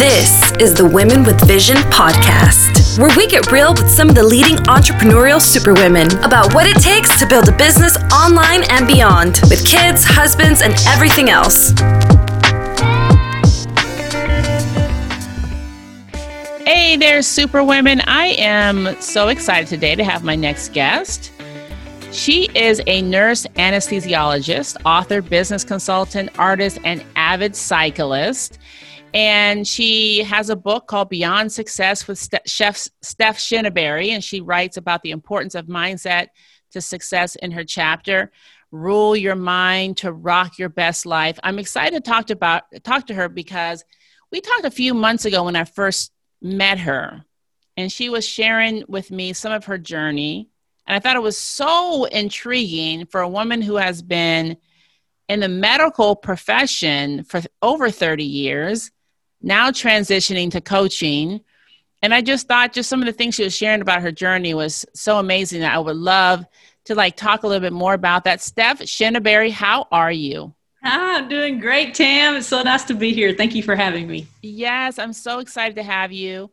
This is the Women with Vision podcast, where we get real with some of the leading entrepreneurial superwomen about what it takes to build a business online and beyond, with kids, husbands, and everything else. Hey there, superwomen. I am so excited today to have my next guest. She is a nurse anesthesiologist, author, business consultant, artist, and avid cyclist. And she has a book called Beyond Success with Chef Steph Shinneberry, and she writes about the importance of mindset to success in her chapter. Rule your mind to rock your best life. I'm excited to talk to about talk to her because we talked a few months ago when I first met her, and she was sharing with me some of her journey. And I thought it was so intriguing for a woman who has been in the medical profession for over 30 years now transitioning to coaching. And I just thought just some of the things she was sharing about her journey was so amazing that I would love to like talk a little bit more about that. Steph Shinneberry, how are you? Hi, I'm doing great, Tam. It's so nice to be here. Thank you for having me. Yes, I'm so excited to have you.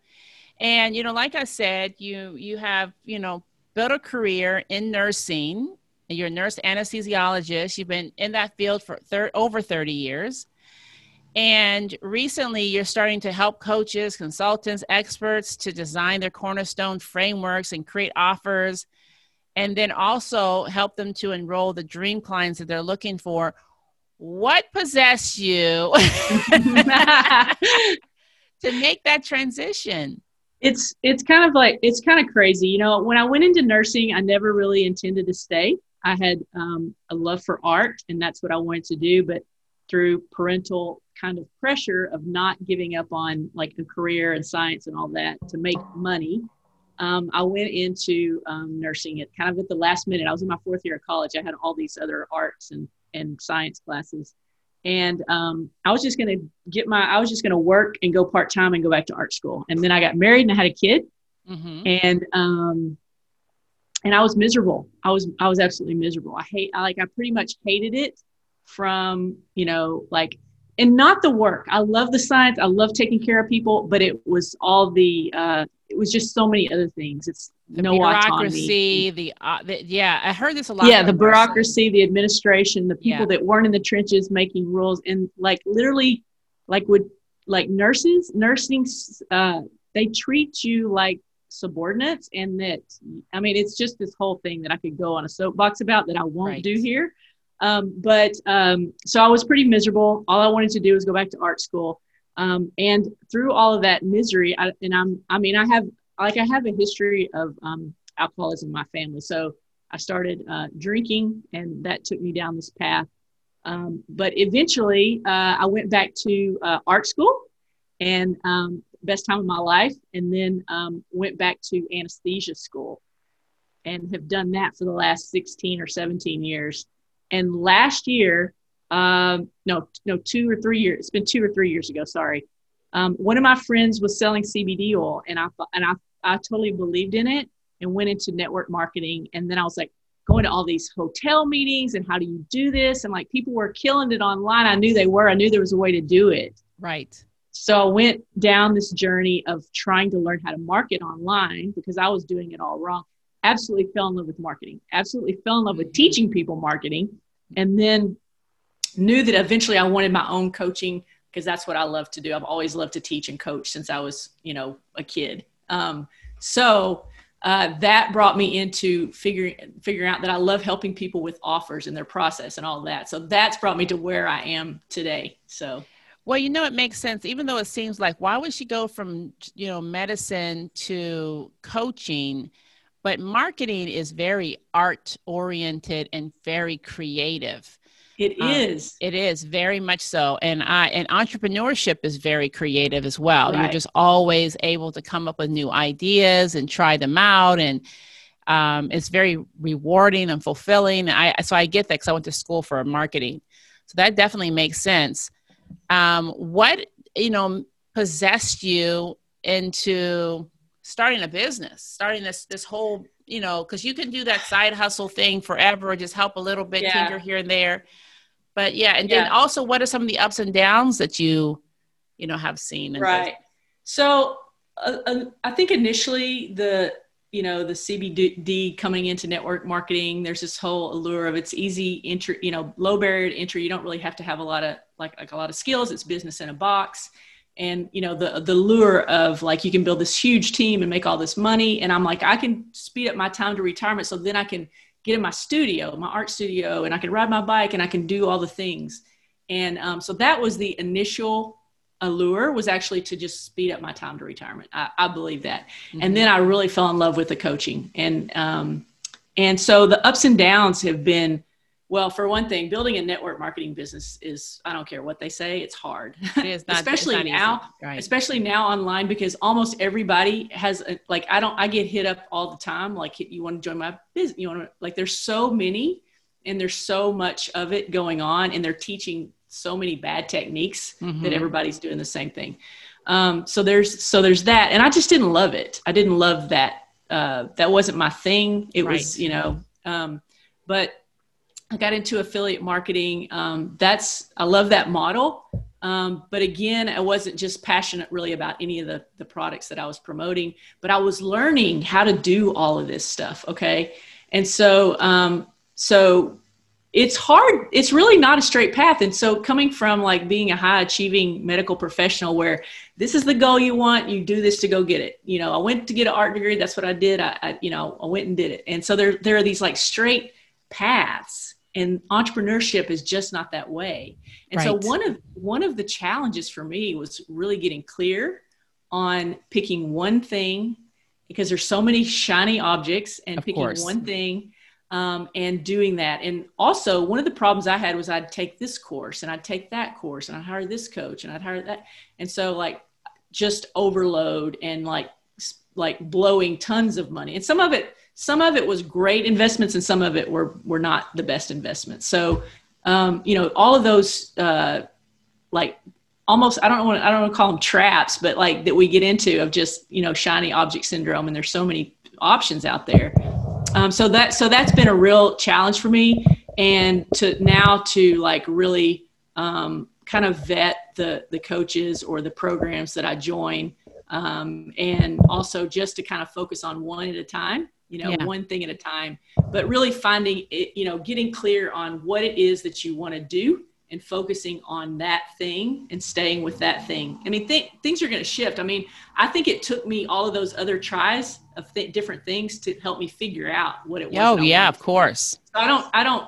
And you know, like I said, you you have, you know, built a career in nursing. You're a nurse anesthesiologist. You've been in that field for thir- over 30 years. And recently, you're starting to help coaches, consultants, experts to design their cornerstone frameworks and create offers, and then also help them to enroll the dream clients that they're looking for. What possessed you to make that transition? It's it's kind of like it's kind of crazy, you know. When I went into nursing, I never really intended to stay. I had um, a love for art, and that's what I wanted to do. But through parental kind of pressure of not giving up on like a career in science and all that to make money, um, I went into um, nursing it kind of at the last minute. I was in my fourth year of college. I had all these other arts and, and science classes. And um, I was just going to get my, I was just going to work and go part time and go back to art school. And then I got married and I had a kid. Mm-hmm. And, um, and I was miserable. I was, I was absolutely miserable. I hate, I like, I pretty much hated it from, you know, like and not the work. I love the science. I love taking care of people, but it was all the uh, it was just so many other things. It's the no bureaucracy, the, uh, the, yeah, I heard this a lot. Yeah, the bureaucracy, the administration, the people yeah. that weren't in the trenches making rules, and like literally, like would like nurses, nursing, uh, they treat you like subordinates, and that I mean, it's just this whole thing that I could go on a soapbox about that I won't right. do here. Um, but um, so I was pretty miserable. All I wanted to do was go back to art school. Um, and through all of that misery, I, and I'm, I mean, I have, like, I have a history of um, alcoholism in my family. So I started uh, drinking, and that took me down this path. Um, but eventually, uh, I went back to uh, art school, and um, best time of my life, and then went back to anesthesia school, and have done that for the last 16 or 17 years and last year, um, no, no, two or three years. It's been two or three years ago. Sorry. Um, one of my friends was selling CBD oil, and I and I I totally believed in it and went into network marketing. And then I was like going to all these hotel meetings and how do you do this? And like people were killing it online. I knew they were. I knew there was a way to do it. Right. So I went down this journey of trying to learn how to market online because I was doing it all wrong absolutely fell in love with marketing, absolutely fell in love with teaching people marketing, and then knew that eventually I wanted my own coaching because that's what I love to do. I've always loved to teach and coach since I was, you know, a kid. Um, so uh, that brought me into figuring figuring out that I love helping people with offers and their process and all that. So that's brought me to where I am today. So. Well, you know, it makes sense, even though it seems like why would she go from, you know, medicine to coaching? But marketing is very art oriented and very creative. It um, is. it is very much so. And i and entrepreneurship is very creative as well. Right. you're just always able to come up with new ideas and try them out. And um, it's very rewarding and fulfilling. I so i get that because i went to school for marketing. So that definitely makes sense. Um, what you know possessed you into starting a business, starting this this whole, you know, because you can do that side hustle thing forever, or just help a little bit, yeah. tinker here and there. But yeah, and yeah. then also, what are some of the ups and downs that you you know have seen right so uh, uh, i think initially the you know the cbd coming into network marketing there's this whole allure of it's easy entry you know low barrier to entry you don't really have to have a lot of like like a lot of skills it's business in a box and you know the the lure of like you can build this huge team and make all this money and i'm like i can speed up my time to retirement so then i can get in my studio my art studio and i can ride my bike and i can do all the things. And um, so that was the initial allure was actually to just speed up my time to retirement. I, I believe that. Mm-hmm. and then i really fell in love with the coaching. And um, and so the ups and downs have been well, for one thing, building a network marketing business is I don't care what they say, it's hard. It is not, especially now, right. especially now online because almost everybody has a, like I don't I get hit up all the time like you want to join my business, you want to like there's so many and there's so much of it going on and they're teaching so many bad techniques mm-hmm. that everybody's doing the same thing. Um, so there's so there's that and I just didn't love it. I didn't love that. Uh, that wasn't my thing. It right. was, you know, um, but I got into affiliate marketing. Um, that's I love that model. Um, but again, I wasn't just passionate really about any of the, the products that I was promoting, but I was learning how to do all of this stuff. Okay. And so, um, so it's hard. It's really not a straight path. And so coming from like being a high achieving medical professional where this is the goal you want, you do this to go get it. You know, I went to get an art degree. That's what I did. I, I you know, I went and did it. And so there, there are these like straight paths and entrepreneurship is just not that way and right. so one of one of the challenges for me was really getting clear on picking one thing because there's so many shiny objects and of picking course. one thing um, and doing that and also one of the problems i had was i'd take this course and i'd take that course and i'd hire this coach and i'd hire that and so like just overload and like like blowing tons of money and some of it some of it was great investments and some of it were were not the best investments. So um, you know all of those uh, like almost i don't want i don't want to call them traps but like that we get into of just you know shiny object syndrome and there's so many options out there. Um, so that so that's been a real challenge for me and to now to like really um, kind of vet the the coaches or the programs that i join um, and also just to kind of focus on one at a time you know, yeah. one thing at a time, but really finding it, you know, getting clear on what it is that you want to do and focusing on that thing and staying with that thing. I mean, th- things are going to shift. I mean, I think it took me all of those other tries of th- different things to help me figure out what it was. Oh yeah, of course. So I don't, I don't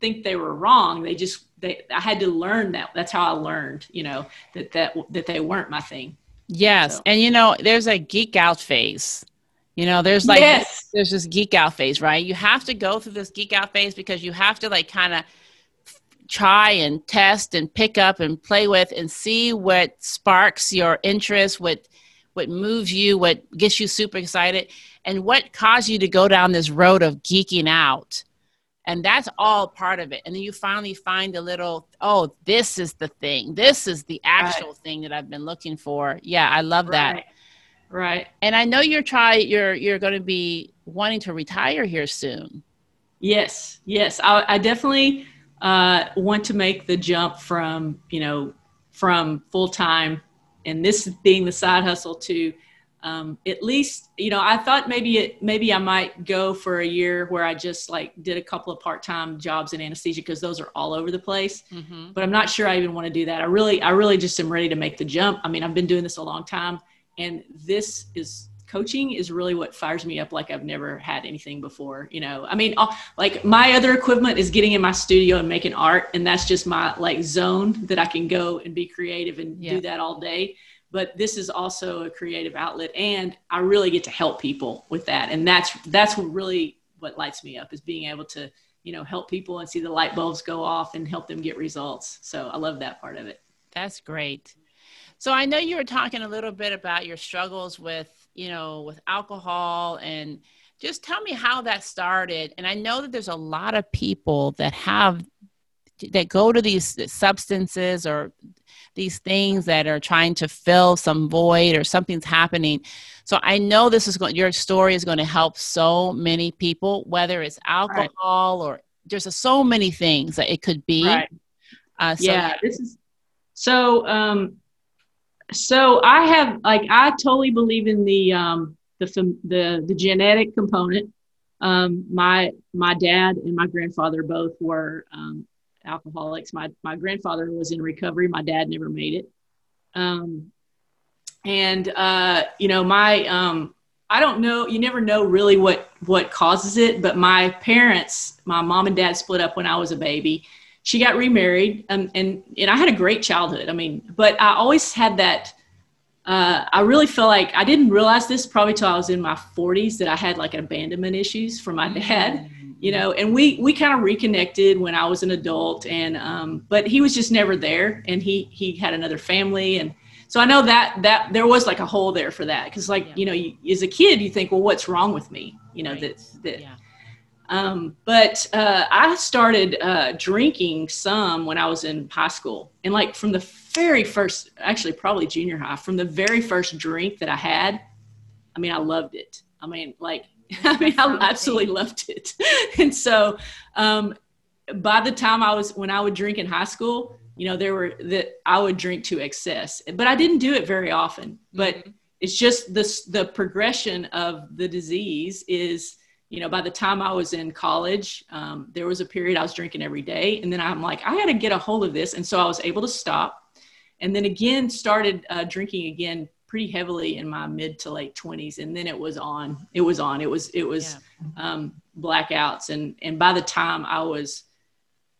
think they were wrong. They just, they, I had to learn that. That's how I learned, you know, that, that, that they weren't my thing. Yes. So. And you know, there's a geek out phase you know, there's like yes. there's this geek out phase, right? You have to go through this geek out phase because you have to like kind of try and test and pick up and play with and see what sparks your interest, what what moves you, what gets you super excited, and what caused you to go down this road of geeking out. And that's all part of it. And then you finally find a little, oh, this is the thing. This is the actual right. thing that I've been looking for. Yeah, I love right. that. Right. And I know you're try you're you're going to be wanting to retire here soon. Yes. Yes. I, I definitely uh, want to make the jump from you know from full time and this being the side hustle to um, at least you know i thought maybe it maybe i might go for a year where i just like did a couple of part-time jobs in anesthesia because those are all over the place mm-hmm. but i'm not sure i even want to do that i really i really just am ready to make the jump i mean i've been doing this a long time and this is coaching is really what fires me up like I've never had anything before. You know, I mean, like my other equipment is getting in my studio and making art, and that's just my like zone that I can go and be creative and yeah. do that all day. But this is also a creative outlet, and I really get to help people with that, and that's that's what really what lights me up is being able to you know help people and see the light bulbs go off and help them get results. So I love that part of it. That's great. So I know you were talking a little bit about your struggles with, you know, with alcohol and just tell me how that started. And I know that there's a lot of people that have that go to these substances or these things that are trying to fill some void or something's happening. So I know this is going your story is going to help so many people whether it's alcohol right. or there's a, so many things that it could be. Right. Uh, so yeah, this is so um so I have like I totally believe in the um, the the the genetic component. Um, my my dad and my grandfather both were um, alcoholics. My my grandfather was in recovery. My dad never made it. Um, and uh, you know my um, I don't know. You never know really what what causes it. But my parents, my mom and dad, split up when I was a baby. She got remarried, um, and and I had a great childhood. I mean, but I always had that. Uh, I really feel like I didn't realize this probably till I was in my 40s that I had like abandonment issues from my dad. Mm-hmm you know and we we kind of reconnected when i was an adult and um, but he was just never there and he he had another family and so i know that that there was like a hole there for that because like yeah. you know you, as a kid you think well what's wrong with me you know right. that that yeah. Um, but uh, i started uh, drinking some when i was in high school and like from the very first actually probably junior high from the very first drink that i had i mean i loved it i mean like I mean, I absolutely loved it. and so, um, by the time I was, when I would drink in high school, you know, there were that I would drink to excess, but I didn't do it very often. But mm-hmm. it's just this, the progression of the disease is, you know, by the time I was in college, um, there was a period I was drinking every day. And then I'm like, I got to get a hold of this. And so I was able to stop. And then again, started uh, drinking again pretty heavily in my mid to late 20s and then it was on it was on it was it was yeah. um, blackouts and and by the time i was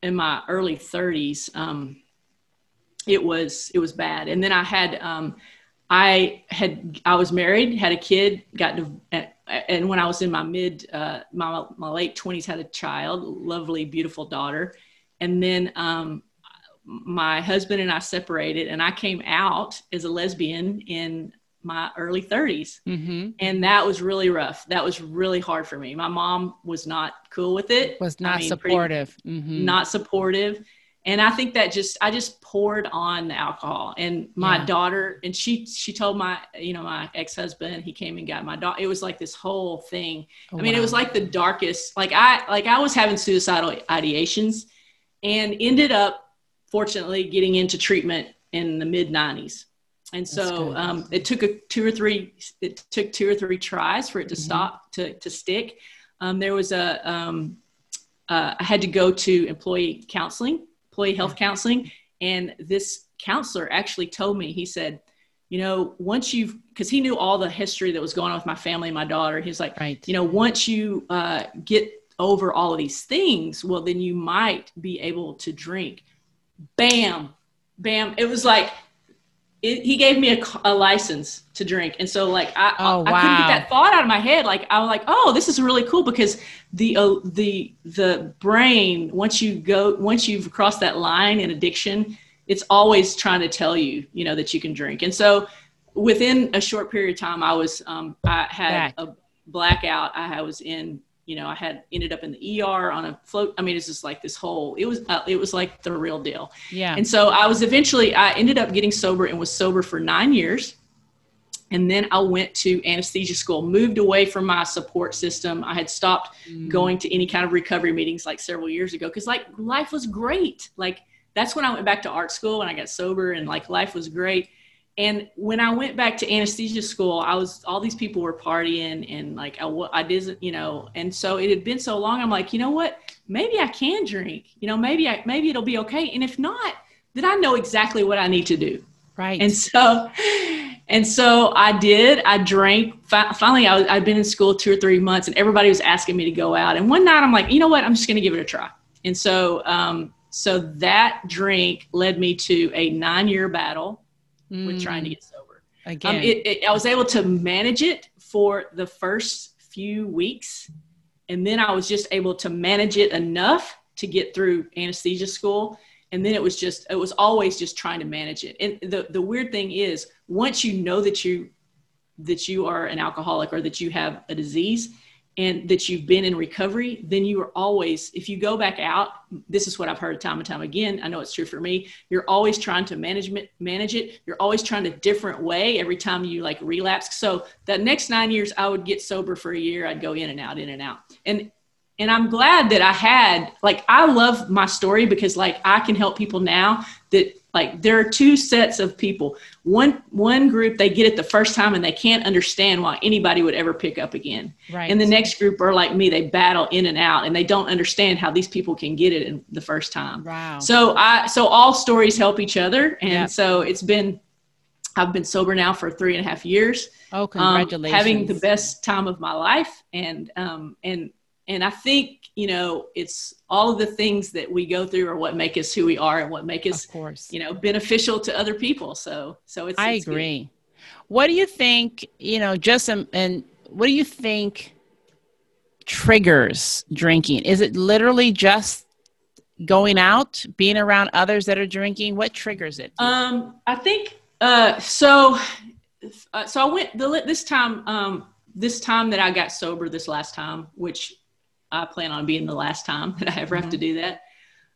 in my early 30s um, it was it was bad and then i had um, i had i was married had a kid got to and when i was in my mid uh, my, my late 20s had a child lovely beautiful daughter and then um, my husband and I separated, and I came out as a lesbian in my early 30s. Mm-hmm. And that was really rough. That was really hard for me. My mom was not cool with it, was not I mean, supportive, mm-hmm. not supportive. And I think that just, I just poured on the alcohol and my yeah. daughter, and she, she told my, you know, my ex-husband, he came and got my daughter. It was like this whole thing. Oh, I mean, wow. it was like the darkest, like I, like I was having suicidal ideations and ended up fortunately getting into treatment in the mid 90s and so um, it took a two or three it took two or three tries for it to mm-hmm. stop to, to stick um, there was a um, uh, i had to go to employee counseling employee health counseling and this counselor actually told me he said you know once you've because he knew all the history that was going on with my family and my daughter he's like right. you know once you uh, get over all of these things well then you might be able to drink bam, bam. It was like it, he gave me a, a, license to drink, and so like I, oh, I, I couldn't get that thought out of my head. Like I was like, oh, this is really cool because the uh, the the brain once you go once you've crossed that line in addiction, it's always trying to tell you, you know, that you can drink, and so within a short period of time, I was um, I had Back. a blackout. I was in you know, I had ended up in the ER on a float. I mean, it's just like this whole, it was, uh, it was like the real deal. Yeah. And so I was eventually, I ended up getting sober and was sober for nine years. And then I went to anesthesia school, moved away from my support system. I had stopped mm. going to any kind of recovery meetings like several years ago because like life was great. Like that's when I went back to art school and I got sober and like life was great and when I went back to anesthesia school, I was all these people were partying and like I, I didn't, you know, and so it had been so long. I'm like, you know what? Maybe I can drink. You know, maybe I maybe it'll be okay. And if not, then I know exactly what I need to do. Right. And so, and so I did. I drank. Finally, I was, I'd been in school two or three months, and everybody was asking me to go out. And one night, I'm like, you know what? I'm just going to give it a try. And so, um, so that drink led me to a nine year battle mm. with trying to get sober. Um, Again, um, it, it, I was able to manage it for the first few weeks, and then I was just able to manage it enough to get through anesthesia school. And then it was just, it was always just trying to manage it. And the, the weird thing is, once you know that you that you are an alcoholic or that you have a disease, and that you've been in recovery, then you are always, if you go back out, this is what I've heard time and time again. I know it's true for me. You're always trying to management manage it. You're always trying a different way every time you like relapse. So that next nine years, I would get sober for a year. I'd go in and out, in and out. And and I'm glad that I had like I love my story because like I can help people now that like there are two sets of people. One one group they get it the first time and they can't understand why anybody would ever pick up again. Right. And the next group are like me, they battle in and out and they don't understand how these people can get it in the first time. Wow. So I so all stories help each other. And yep. so it's been I've been sober now for three and a half years. Oh, congratulations! Um, having the best time of my life, and um, and and I think you know it's all of the things that we go through are what make us who we are and what make us, of course, you know, beneficial to other people. So so it's. I it's agree. Good. What do you think? You know, just um, and what do you think triggers drinking? Is it literally just going out, being around others that are drinking? What triggers it? Um, I think uh, so. Uh, so I went the, this time. Um, this time that I got sober, this last time, which I plan on being the last time that I ever mm-hmm. have to mm-hmm. do that.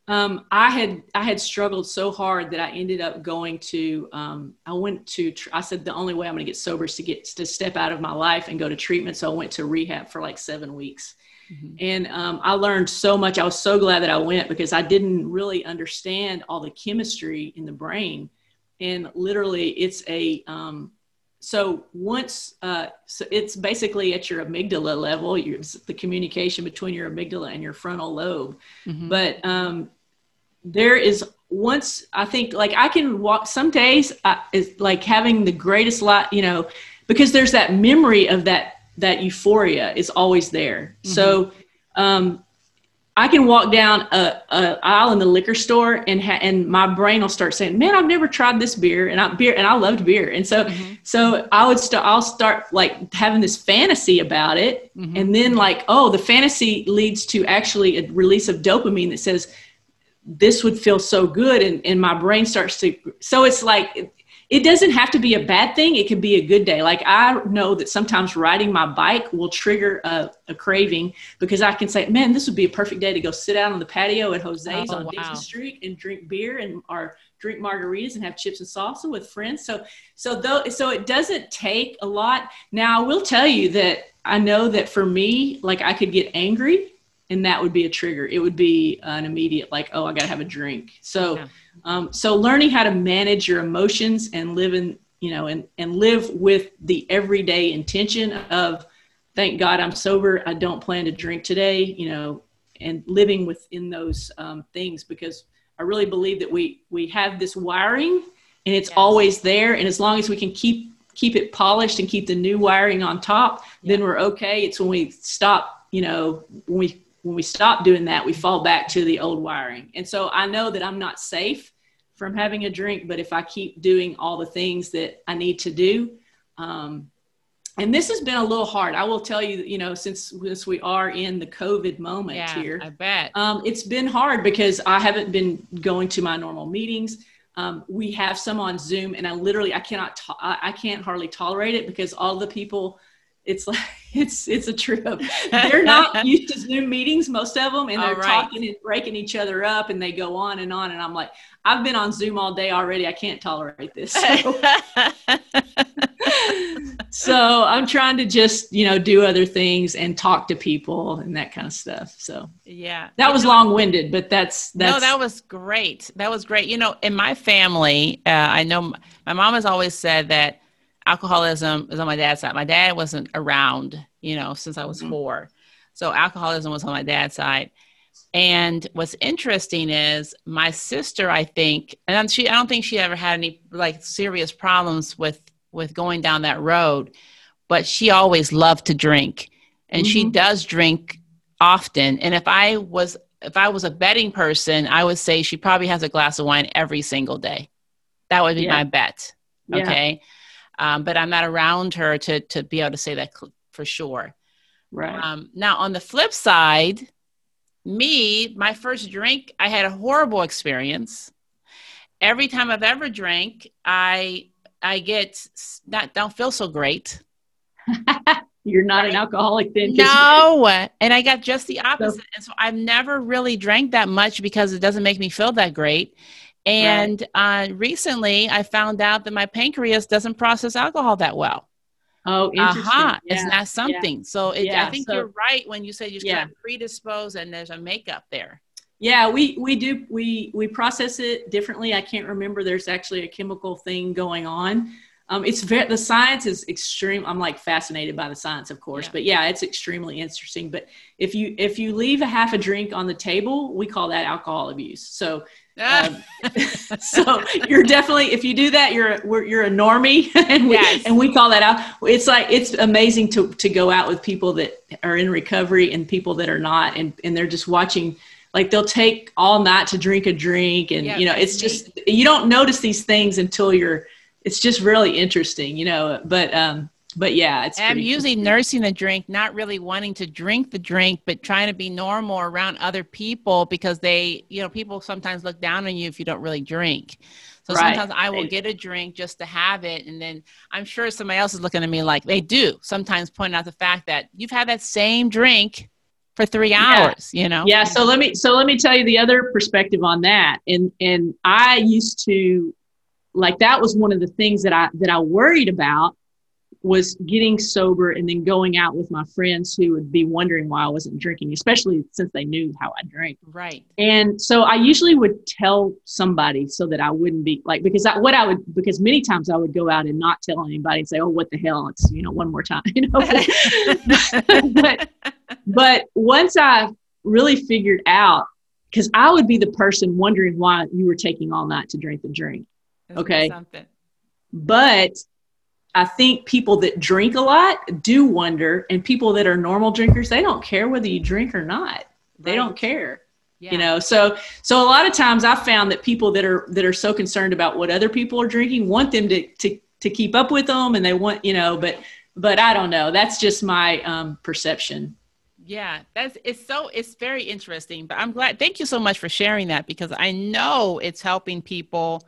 Um, I had I had struggled so hard that I ended up going to um, I went to I said the only way I'm going to get sober is to get to step out of my life and go to treatment. So I went to rehab for like seven weeks, mm-hmm. and um, I learned so much. I was so glad that I went because I didn't really understand all the chemistry in the brain, and literally it's a um, so once uh, so it's basically at your amygdala level your, the communication between your amygdala and your frontal lobe mm-hmm. but um, there is once i think like i can walk some days uh, is like having the greatest lot you know because there's that memory of that that euphoria is always there mm-hmm. so um, I can walk down a, a, aisle in the liquor store and ha- and my brain will start saying, "Man, I've never tried this beer," and I beer and I loved beer, and so mm-hmm. so I would start I'll start like having this fantasy about it, mm-hmm. and then like oh, the fantasy leads to actually a release of dopamine that says this would feel so good, and and my brain starts to so it's like it doesn't have to be a bad thing. It can be a good day. Like I know that sometimes riding my bike will trigger a, a craving because I can say, man, this would be a perfect day to go sit out on the patio at Jose's oh, on wow. Dixie Street and drink beer and or drink margaritas and have chips and salsa with friends. So, so though, so it doesn't take a lot. Now I will tell you that I know that for me, like I could get angry and that would be a trigger. It would be an immediate like, oh, I got to have a drink. So, yeah. Um, so learning how to manage your emotions and live in, you know, and and live with the everyday intention of, thank God I'm sober. I don't plan to drink today. You know, and living within those um, things because I really believe that we we have this wiring and it's yes. always there. And as long as we can keep keep it polished and keep the new wiring on top, yeah. then we're okay. It's when we stop, you know, when we when we stop doing that, we fall back to the old wiring. And so I know that I'm not safe from having a drink, but if I keep doing all the things that I need to do, um, and this has been a little hard. I will tell you, you know, since since we are in the COVID moment yeah, here, I bet um, it's been hard because I haven't been going to my normal meetings. Um, we have some on Zoom, and I literally I cannot to- I, I can't hardly tolerate it because all the people it's like it's it's a trip. They're not used to Zoom meetings, most of them, and they're right. talking and breaking each other up, and they go on and on. And I'm like, I've been on Zoom all day already. I can't tolerate this. So, so I'm trying to just you know do other things and talk to people and that kind of stuff. So yeah, that was long winded, but that's that's no, that was great. That was great. You know, in my family, uh, I know my mom has always said that alcoholism is on my dad's side. My dad wasn't around, you know, since I was mm-hmm. four. So alcoholism was on my dad's side. And what's interesting is my sister, I think, and she, I don't think she ever had any like serious problems with with going down that road, but she always loved to drink, and mm-hmm. she does drink often. And if I was if I was a betting person, I would say she probably has a glass of wine every single day. That would be yeah. my bet. Okay. Yeah um, but I'm not around her to to be able to say that for sure. Right. Um, now, on the flip side, me, my first drink, I had a horrible experience. Every time I've ever drank, I I get not don't feel so great. You're not right? an alcoholic then. No, and I got just the opposite. So, and so I've never really drank that much because it doesn't make me feel that great. And right. uh, recently, I found out that my pancreas doesn't process alcohol that well. Oh, interesting. Aha, yeah. it's not something. Yeah. So it, yeah. I think so, you're right when you say you're yeah. kind of predisposed and there's a makeup there. Yeah, we we do we we process it differently. I can't remember. There's actually a chemical thing going on. Um, it's very the science is extreme. I'm like fascinated by the science, of course, but yeah, it's extremely interesting. But if you if you leave a half a drink on the table, we call that alcohol abuse. So um, so you're definitely if you do that you're we're, you're a normie and we, Yes. and we call that out. It's like it's amazing to to go out with people that are in recovery and people that are not and and they're just watching like they'll take all night to drink a drink and Yeah, you know it's just you don't notice these things until you're it's just really interesting you know but um but yeah it's I'm usually nursing the drink, not really wanting to drink the drink, but trying to be normal around other people because they, you know, people sometimes look down on you if you don't really drink. So Right. sometimes I will get a drink just to have it. And then I'm sure somebody else is looking at me like they do sometimes point out the fact that you've had that same drink for three hours, Yeah. hours, you know? yeah so let me so let me tell you the other perspective on that and and i used to like that was one of the things that i that i worried about was getting sober and then going out with my friends who would be wondering why i wasn't drinking especially since they knew how i drank Right. and so i usually would tell somebody so that i wouldn't be like because I, what i would because many times i would go out and not tell anybody and say oh what the hell it's you know one more time you know but but once I really figured out, because I would be the person wondering why you were taking all night to drink the drink. That's Okay. Something. But I think people that drink a lot do wonder, and people that are normal drinkers, they don't care whether you drink or not. They Right. don't care. Yeah. You know, so so a lot of times I've found that people that are that are so concerned about what other people are drinking want them to to to keep up with them, and they want you know, but but I don't know. That's just my um, perception. Yeah, that's it's so it's very interesting. But I'm glad. Thank you so much for sharing that because I know it's helping people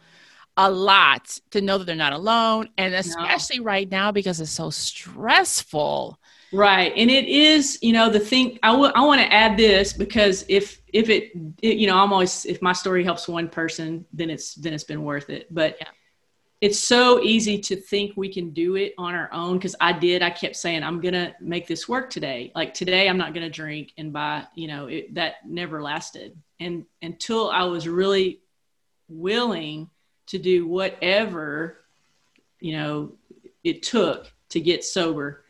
a lot to know that they're not alone, and especially right now because it's so stressful. Right. And it is, you know, the thing I want to add this because if, if it, it, you know, I'm always, if my story helps one person, then it's, then it's been worth it. But Yeah. it's so easy to think we can do it on our own. Cause I did, I kept saying, I'm going to make this work today. Like today, I'm not going to drink and by, you know, it, that never lasted. And until I was really willing to do whatever, you know, it took to get sober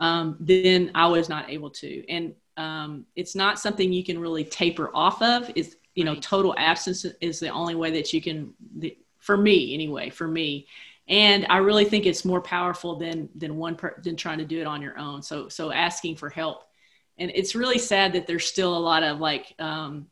um, then I was not able to. And um, it's not something you can really taper off of. Is you know, total absence is the only way that you can. The, for me, anyway, for me. And I really think it's more powerful than than one per, than trying to do it on your own. So so asking for help, and it's really sad that there's still a lot of like um,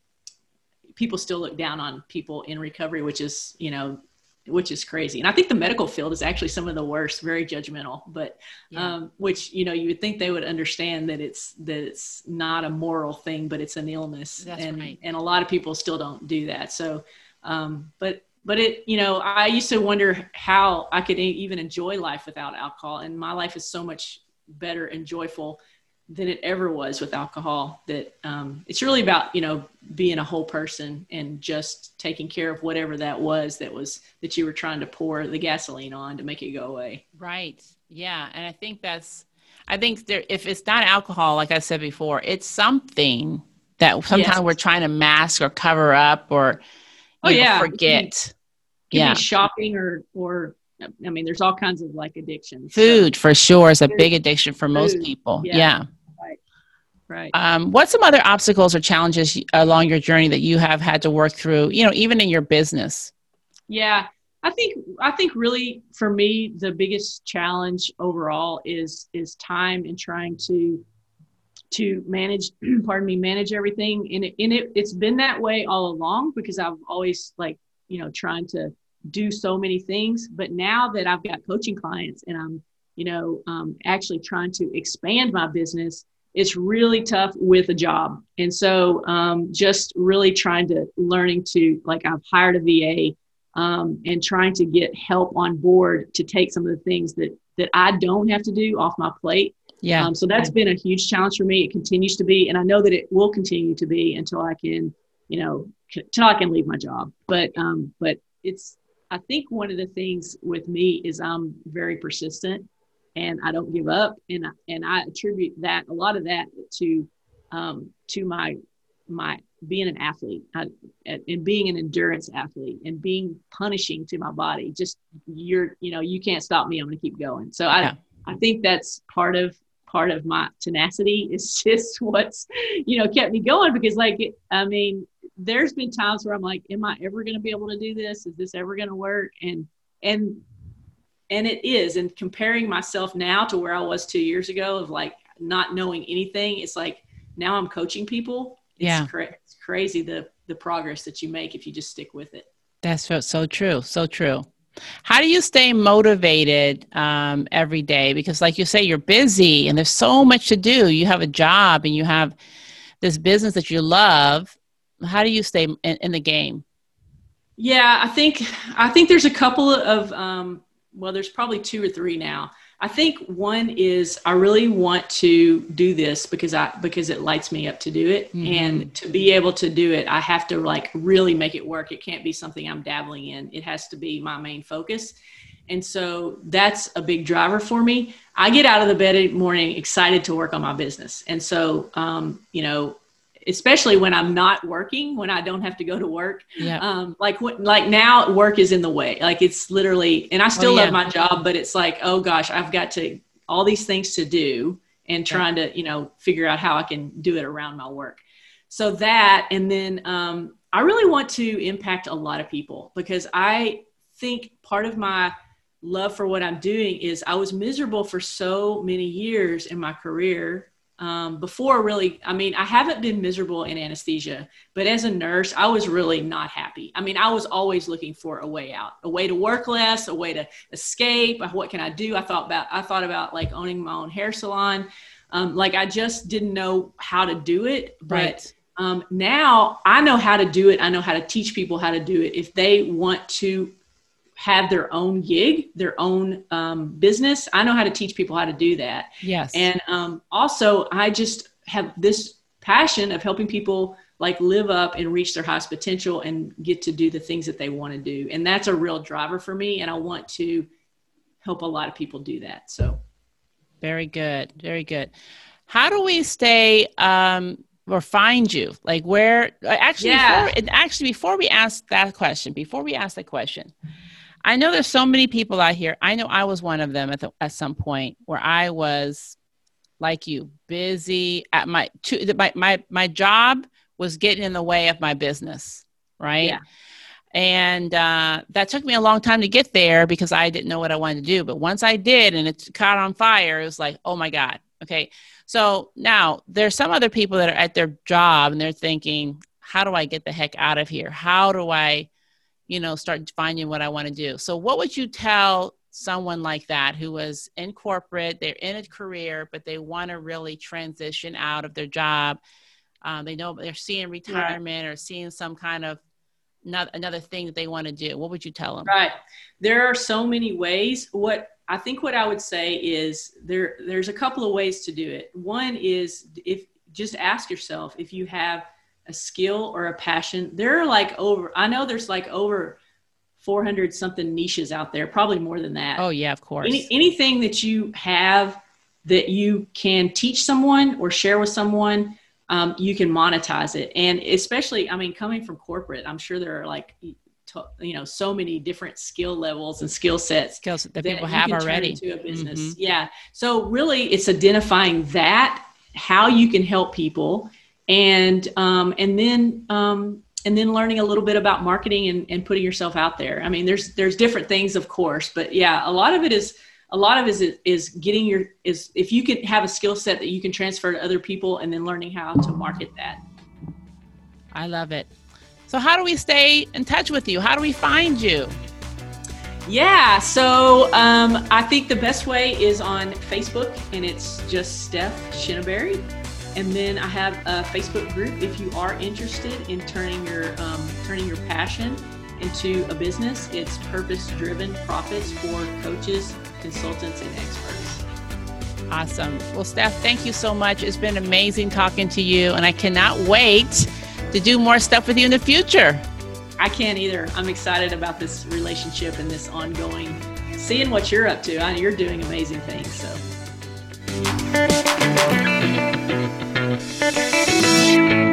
people still look down on people in recovery, which is you know which is crazy. And I think the medical field is actually some of the worst, very judgmental, but Yeah. um, which you know you would think they would understand that it's that it's not a moral thing, but it's an illness, That's and right. and a lot of people still don't do that. So, um, but but it you know I used to wonder how I could even enjoy life without alcohol, and my life is so much better and joyful than it ever was with alcohol. That um, it's really about you know being a whole person and just taking care of whatever that was that was that you were trying to pour the gasoline on to make it go away. Right. Yeah. And I think that's, I think there, if it's not alcohol, like I said before, it's something that sometimes Yes. we're trying to mask or cover up or Oh, know, yeah. forget. Could Yeah. shopping or or I mean, there's all kinds of like addictions. So- Food for sure is a Food. big addiction for most Food. people. Yeah. Yeah. Right. Um, what's some other obstacles or challenges along your journey that you have had to work through, you know, even in your business? Yeah, I think I think really for me the biggest challenge overall is is time and trying to to manage pardon me manage everything and it, and it it's been that way all along because I've always like you know trying to do so many things but now that I've got coaching clients and I'm you know um, actually trying to expand my business it's really tough with a job and so um, just really trying to learning to like I've hired a VA um, and trying to get help on board to take some of the things that that I don't have to do off my plate. Yeah. Um, so that's been a huge challenge for me. It continues to be, and I know that it will continue to be until I can, you know, until I can leave my job. But um, but it's I think one of the things with me is I'm very persistent, and I don't give up. And I, and I attribute that a lot of that to um, to my my being an athlete I, and being an endurance athlete and being punishing to my body. Just you're you know you can't stop me. I'm going to keep going. So I yeah. I think that's part of part of my tenacity is just what's you know kept me going because like I mean there's been times where I'm like, am I ever going to be able to do this? Is this ever going to work? And and and it is and comparing myself now to where i was two years ago of like not knowing anything it's like now i'm coaching people. It's yeah. cra- it's crazy the the progress that you make if you just stick with it. That's so, so true so true. How do you stay motivated um, every day? Because like you say you're busy and there's so much to do. You have a job and you have this business that you love. How do you stay in, in the game? Yeah i think i think there's a couple of um, well, there's probably two or three now. I think one is I really want to do this because I because it lights me up to do it mm-hmm. and to be able to do it I have to like really make it work. It can't be something I'm dabbling in. It has to be my main focus. And so that's a big driver for me. I get out of the bed every morning excited to work on my business. And so um, you know, especially when I'm not working, when I don't have to go to work. Yeah. Um, like like now work is in the way. Like it's literally, and I still oh, yeah. love my job, but it's like, oh gosh, I've got to all these things to do and trying yeah. to, you know, figure out how I can do it around my work. So that, and then um, I really want to impact a lot of people because I think part of my love for what I'm doing is I was miserable for so many years in my career um, before really i mean i haven't been miserable in anesthesia but as a nurse i was really not happy. I mean i was always looking for a way out a way to work less a way to escape. What can i do? I thought about i thought about like owning my own hair salon. Um, like i just didn't know how to do it but right. um, now i know how to do it. I know how to teach people how to do it if they want to have their own gig, their own um, business. I know how to teach people how to do that. Yes. And um, also, I just have this passion of helping people like live up and reach their highest potential and get to do the things that they want to do. And that's a real driver for me. And I want to help a lot of people do that. So, very good. Very good. How do we stay um, or find you? Like where actually, yeah. before, actually, before we ask that question, before we ask that question, I know there's so many people out here. I know I was one of them at, the, at some point where I was like you, busy at my to, my my my job was getting in the way of my business, right? Yeah. And uh, that took me a long time to get there because I didn't know what I wanted to do. But once I did, and it caught on fire, it was like, oh my god. Okay, so now there's some other people that are at their job and they're thinking, how do I get the heck out of here? How do I you know, start finding what I want to do. So, what would you tell someone like that who was in corporate, they're in a career, but they want to really transition out of their job? Um, they know they're seeing retirement right. or seeing some kind of not, another thing that they want to do. What would you tell them? Right. There are so many ways. What I think what I would say is there there's a couple of ways to do it. One is if just ask yourself if you have a skill or a passion. There are like over, I know there's like over 400 something niches out there, probably more than that. Oh, yeah, of course. Any, anything that you have that you can teach someone or share with someone, um, you can monetize it. And especially, I mean, coming from corporate, I'm sure there are like, you know, so many different skill levels and skill sets skills that, that people have already to a business. Mm-hmm. Yeah. So really it's identifying that, how you can help people and um, and then um, and then learning a little bit about marketing and, and putting yourself out there. I mean, there's there's different things, of course, but yeah, a lot of it is a lot of it is is getting your is if you can have a skill set that you can transfer to other people, and then learning how to market that. I love it. So, how do we stay in touch with you? How do we find you? Yeah, so um, I think the best way is on Facebook, and it's just Steph Shinneberry. And then I have a Facebook group if you are interested in turning your um, turning your passion into a business. It's purpose driven profits for coaches, consultants, and experts. Awesome. Well, Steph, thank you so much. It's been amazing talking to you, and I cannot wait to do more stuff with you in the future. I can't either. I'm excited about this relationship and this ongoing, seeing what you're up to. I, you're doing amazing things. So thank you